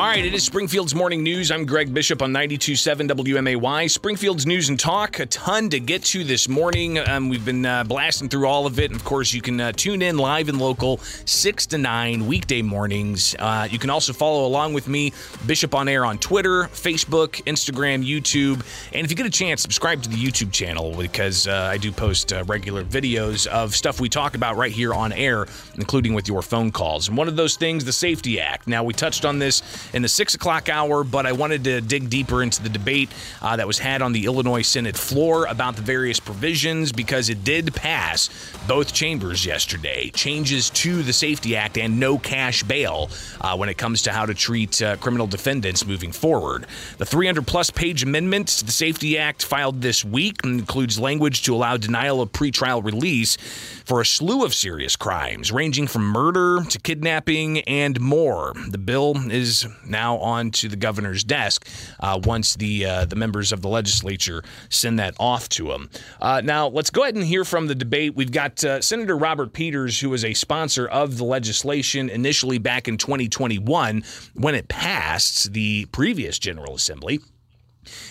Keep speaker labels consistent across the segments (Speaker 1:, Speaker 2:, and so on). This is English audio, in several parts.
Speaker 1: All right, it is Springfield's Morning News. I'm Greg Bishop on 92.7 WMAY. Springfield's News and Talk. A ton to get to this morning. Um, we've been uh, blasting through all of it. And of course, you can uh, tune in live and local 6 to 9 weekday mornings. Uh, you can also follow along with me, Bishop on Air on Twitter, Facebook, Instagram, YouTube. And if you get a chance, subscribe to the YouTube channel because uh, I do post uh, regular videos of stuff we talk about right here on air, including with your phone calls. And one of those things, the Safety Act. Now, we touched on this in the six o'clock hour, but I wanted to dig deeper into the debate uh, that was had on the Illinois Senate floor about the various provisions because it did pass both chambers yesterday. Changes to the Safety Act and no cash bail uh, when it comes to how to treat uh, criminal defendants moving forward. The 300 plus page amendment to the Safety Act filed this week includes language to allow denial of pretrial release for a slew of serious crimes, ranging from murder to kidnapping and more. The bill is now on to the governor's desk uh, once the uh, the members of the legislature send that off to him. Uh, now, let's go ahead and hear from the debate. We've got uh, Senator Robert Peters, who was a sponsor of the legislation initially back in 2021 when it passed the previous General Assembly.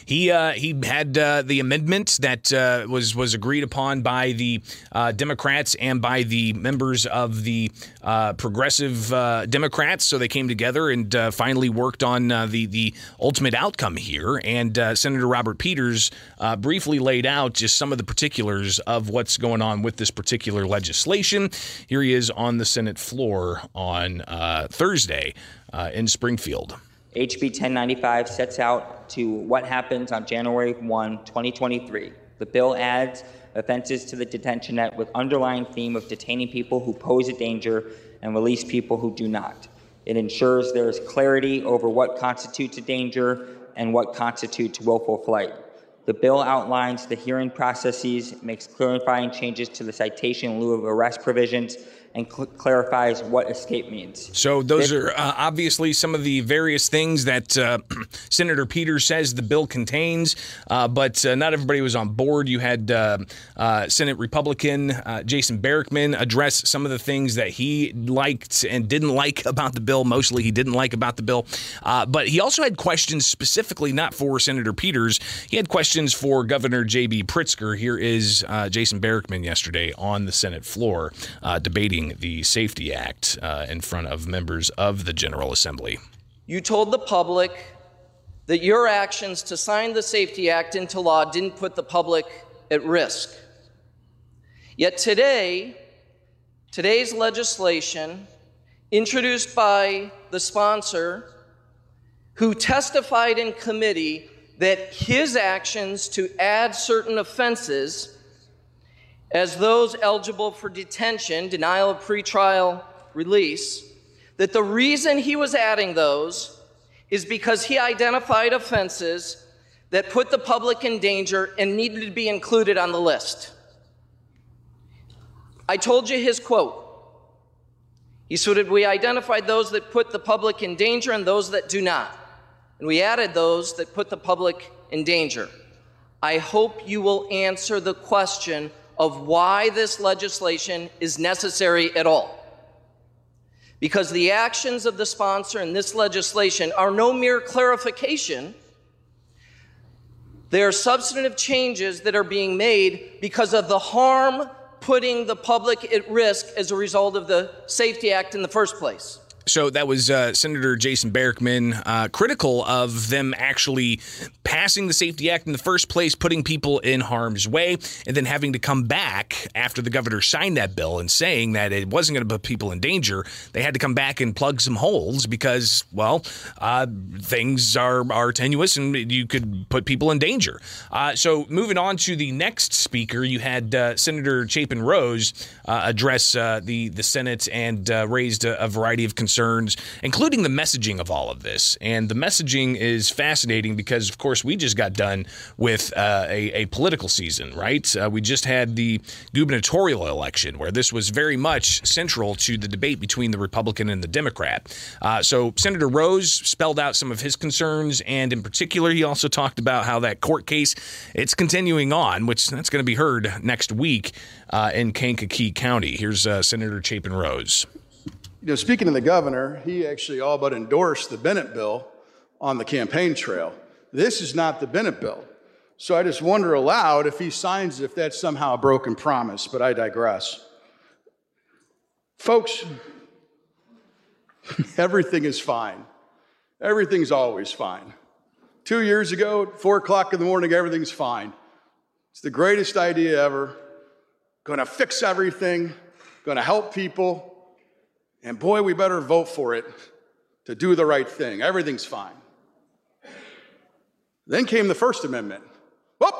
Speaker 1: He uh, he had uh, the amendment that uh, was was agreed upon by the uh, Democrats and by the members of the uh, progressive uh, Democrats. So they came together and finally worked on the the ultimate outcome here. And Senator Robert Peters briefly laid out just some of the particulars of what's going on with this particular legislation. Here he is on the Senate floor on Thursday in Springfield.
Speaker 2: HB 1095 sets out to what happens on January 1, 2023. The bill adds offenses to the detention net with underlying theme of detaining people who pose a danger and release people who do not. It ensures there is clarity over what constitutes a danger and what constitutes willful flight. The bill outlines the hearing processes, makes clarifying changes to the citation in lieu of arrest provisions, and cl- clarifies what escape means.
Speaker 1: So, those are uh, obviously some of the various things that uh, Senator Peters says the bill contains, uh, but uh, not everybody was on board. You had uh, uh, Senate Republican Jason Barickman address some of the things that he liked and didn't like about the bill. Mostly, he didn't like about the bill, but he also had questions specifically not for Senator Peters. He had questions for Governor J.B. Pritzker. Here is Jason Barickman yesterday on the Senate floor debating the Safety Act uh, in front of members of the General Assembly.
Speaker 3: You told the public that your actions to sign the Safety Act into law didn't put the public at risk. Yet today, today's legislation, introduced by the sponsor, who testified in committee that his actions to add certain offenses as those eligible for detention, denial of pretrial release, that the reason he was adding those is because he identified offenses that put the public in danger and needed to be included on the list. I told you his quote. He said, We identified those that put the public in danger and those that do not. And we added those that put the public in danger. I hope you will answer the question of why this legislation is necessary at all. Because the actions of the sponsor in this legislation are no mere clarification. They are substantive changes that are being made because of the harm putting the public at risk as a result of the Safety Act in the first place.
Speaker 1: So that was uh, Senator Jason Barickman uh, critical of them actually passing the Safety Act in the first place, putting people in harm's way, and then having to come back after the governor signed that bill and saying that it wasn't going to put people in danger. They had to come back and plug some holes because, well, uh, things are, are tenuous and you could put people in danger. Uh, so moving on to the next speaker, you had uh, Senator Chapin Rose uh, address the, the Senate and raised a, a variety of concerns concerns, including the messaging of all of this. And the messaging is fascinating because, of course, we just got done with uh, a, a, political season, right? Uh, we just had the gubernatorial election where this was very much central to the debate between the Republican and the Democrat. Uh, so Senator Rose spelled out some of his concerns, and in particular, he also talked about how that court case it's continuing on, which that's going to be heard next week uh, in Kankakee County. Here's uh, Senator Chapin Rose.
Speaker 4: You know, speaking of the governor, he actually all but endorsed the Bennett bill on the campaign trail. This is not the Bennett bill. So I just wonder aloud if he signs it, if that's somehow a broken promise, but I digress. Folks, everything is fine. Everything's always fine. Two years ago, at four o'clock in the morning, everything's fine. It's the greatest idea ever. Gonna fix everything, gonna help people. And boy, we better vote for it to do the right thing. Everything's fine. Then came the First Amendment. Whoop,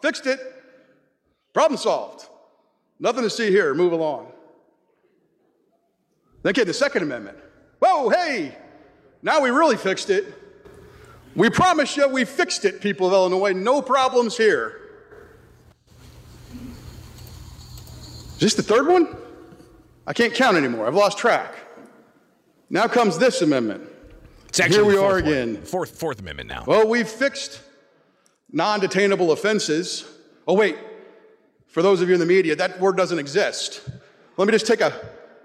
Speaker 4: fixed it. Problem solved. Nothing to see here. Move along. Then came the Second Amendment. Whoa, hey, now we really fixed it. We promise you we fixed it, people of Illinois. No problems here. Is this the third one? I can't count anymore. I've lost track. Now comes this amendment. it's Here we are again.
Speaker 1: Fourth, Fourth Amendment now.
Speaker 4: Well, we've fixed non detainable offenses. Oh, wait. For those of you in the media, that word doesn't exist. Let me just take a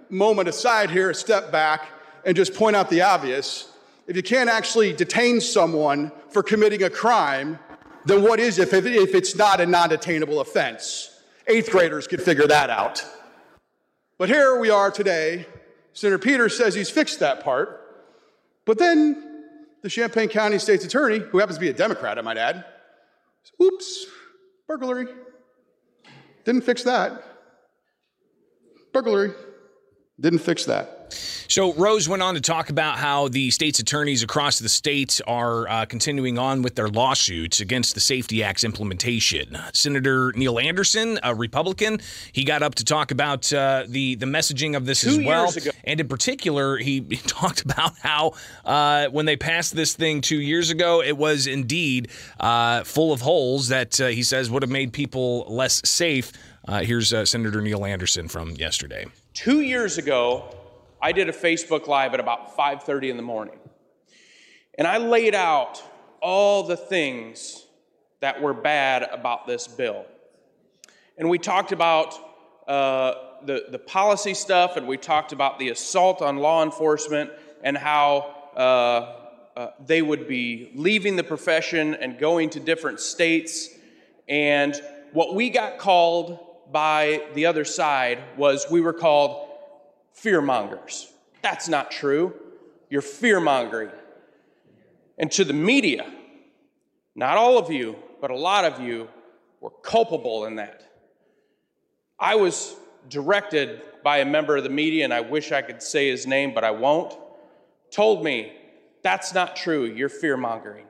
Speaker 4: moment aside here, a step back, and just point out the obvious. If you can't actually detain someone for committing a crime, then what is it if, if it's not a non detainable offense? Eighth graders could figure that out. But here we are today. Senator Peters says he's fixed that part. But then the Champaign County State's Attorney, who happens to be a Democrat, I might add, says, oops, burglary. Didn't fix that. Burglary. Didn't fix that.
Speaker 1: So Rose went on to talk about how the state's attorneys across the state are uh, continuing on with their lawsuits against the Safety Act's implementation. Senator Neil Anderson, a Republican, he got up to talk about uh, the the messaging of this
Speaker 5: Two
Speaker 1: as well,
Speaker 5: ago.
Speaker 1: and in particular, he, he talked about how uh, when they passed this thing two years ago, it was indeed uh, full of holes that uh, he says would have made people less safe. Uh, here's Senator Neil Anderson from yesterday.
Speaker 5: Two years ago, I did a Facebook Live at about 5:30 in the morning. And I laid out all the things that were bad about this bill. And we talked about uh, the, the policy stuff, and we talked about the assault on law enforcement and how uh, uh, they would be leaving the profession and going to different states. And what we got called by the other side was we were called fear mongers. That's not true. You're fear mongering. And to the media, not all of you, but a lot of you were culpable in that. I was directed by a member of the media, and I wish I could say his name, but I won't, told me, that's not true. You're fear mongering.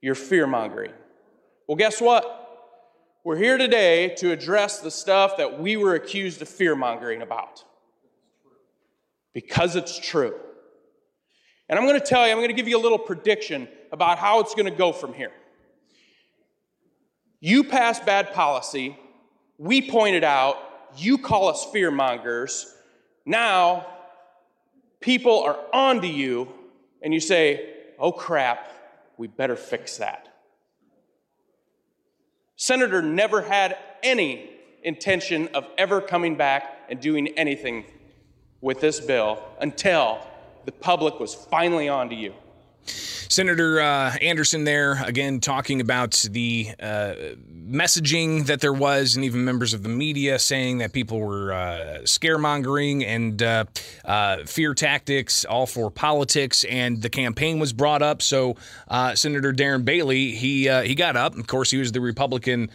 Speaker 5: You're fear mongering. Well, guess what? We're here today to address the stuff that we were accused of fear mongering about because it's true. And I'm going to tell you, I'm going to give you a little prediction about how it's going to go from here. You pass bad policy, we pointed out, you call us fear mongers. Now, people are onto you, and you say, oh crap, we better fix that. Senator never had any intention of ever coming back and doing anything with this bill until the public was finally on to you.
Speaker 1: Senator uh, Anderson there again talking about the uh, messaging that there was, and even members of the media saying that people were uh, scaremongering and uh, uh, fear tactics, all for politics. And the campaign was brought up. So uh, Senator Darren Bailey he he got up. Of course, he was the Republican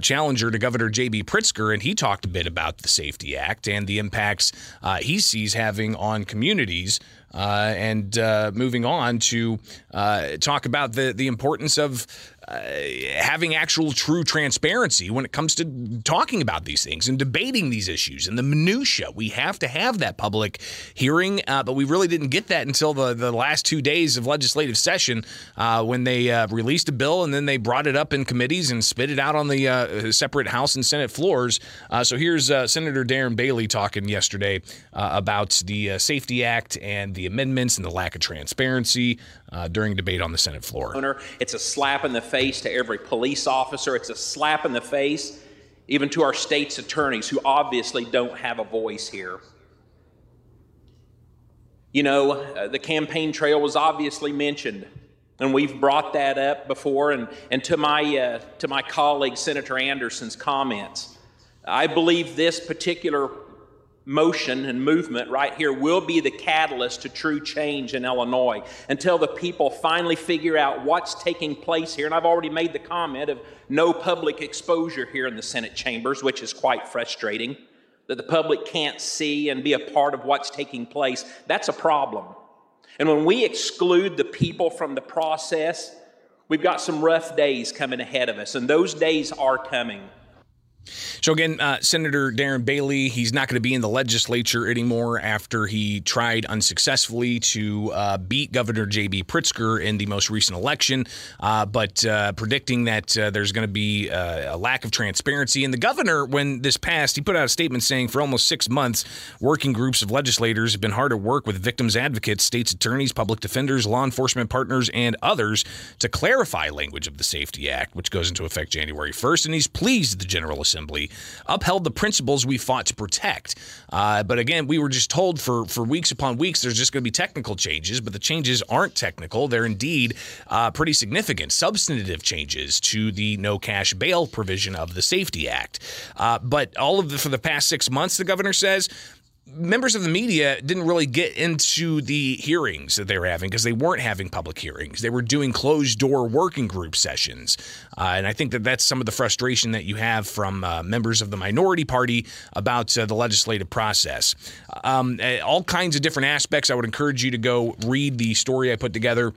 Speaker 1: challenger to Governor J.B. Pritzker, and he talked a bit about the Safety Act and the impacts he sees having on communities. Uh, and uh, moving on to uh, talk about the, the importance of uh, having actual true transparency when it comes to talking about these things and debating these issues and the minutia. We have to have that public hearing, uh, but we really didn't get that until the, the last two days of legislative session uh, when they uh, released a bill and then they brought it up in committees and spit it out on the uh, separate House and Senate floors. So here's Senator Darren Bailey talking yesterday about the Safety Act and the amendments and the lack of transparency during debate on the Senate floor.
Speaker 6: It's a slap in the face to every police officer. It's a slap in the face even to our state's attorneys who obviously don't have a voice here. You know, uh, the campaign trail was obviously mentioned, and we've brought that up before. And, and to, my, uh, to my colleague, Senator Anderson's comments, I believe this particular motion and movement right here will be the catalyst to true change in Illinois until the people finally figure out what's taking place here. And I've already made the comment of no public exposure here in the Senate chambers, which is quite frustrating that the public can't see and be a part of what's taking place. That's a problem. And when we exclude the people from the process, we've got some rough days coming ahead of us, and those days are coming.
Speaker 1: So again, uh, Senator Darren Bailey, he's not going to be in the legislature anymore after he tried unsuccessfully to uh, beat Governor J.B. Pritzker in the most recent election, uh, but uh, predicting that uh, there's going to be uh, a lack of transparency. And the governor, when this passed, he put out a statement saying for almost six months, working groups of legislators have been hard at work with victims advocates, states attorneys, public defenders, law enforcement partners, and others to clarify language of the Safety Act, which goes into effect January 1st. And he's pleased the General Assembly upheld the principles we fought to protect. Uh, but again, we were just told for, for weeks upon weeks there's just going to be technical changes, but the changes aren't technical. They're indeed uh, pretty significant, substantive changes to the no cash bail provision of the Safety Act. Uh, but all of the, for the past six months, the governor says, members of the media didn't really get into the hearings that they were having because they weren't having public hearings. They were doing closed door working group sessions. Uh, and I think that that's some of the frustration that you have from uh, members of the minority party about uh, the legislative process. Um, eh, all kinds of different aspects. I would encourage you to go read the story I put together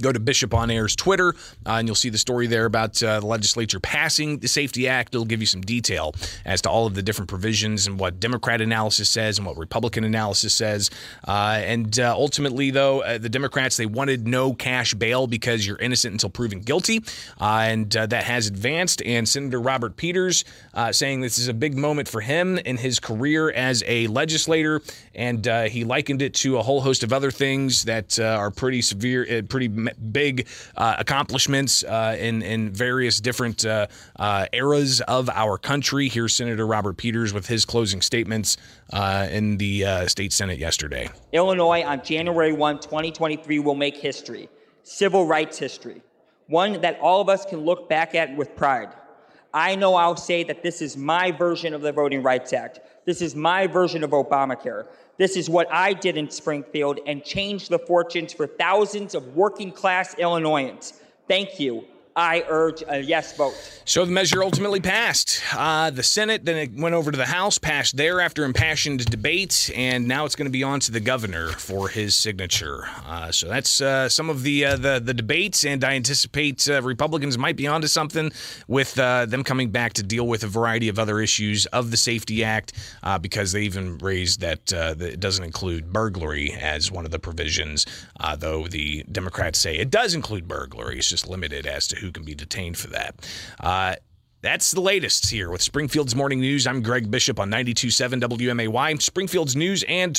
Speaker 1: Go to Bishop on Air's Twitter, uh, and you'll see the story there about uh, the legislature passing the Safety Act. It'll give you some detail as to all of the different provisions and what Democrat analysis says and what Republican analysis says. Uh, and uh, ultimately, though, uh, the Democrats they wanted no cash bail because you're innocent until proven guilty, uh, and that has advanced. And Senator Robert Peters saying this is a big moment for him in his career as a legislator, and he likened it to a whole host of other things that are pretty severe, pretty big uh, accomplishments uh, in in various different uh, uh, eras of our country. Here's Senator Robert Peters with his closing statements uh, in the state senate yesterday.
Speaker 2: Illinois on January 1, 2023, will make history, civil rights history, one that all of us can look back at with pride. I know I'll say that this is my version of the Voting Rights Act. This is my version of Obamacare. This is what I did in Springfield and changed the fortunes for thousands of working class Illinoisans. Thank you. I urge a yes vote.
Speaker 1: So the measure ultimately passed. Uh, the Senate then it went over to the House, passed there after impassioned debate, and now it's going to be on to the governor for his signature. Uh, so that's uh, some of the, uh, the the debates, and I anticipate uh, Republicans might be onto something with uh, them coming back to deal with a variety of other issues of the Safety Act, because they even raised that, that, it doesn't include burglary as one of the provisions, though the Democrats say it does include burglary. It's just limited as to who who can be detained for that. Uh, that's the latest here with Springfield's Morning News. I'm Greg Bishop on 92.7 WMAY, Springfield's News and Talk.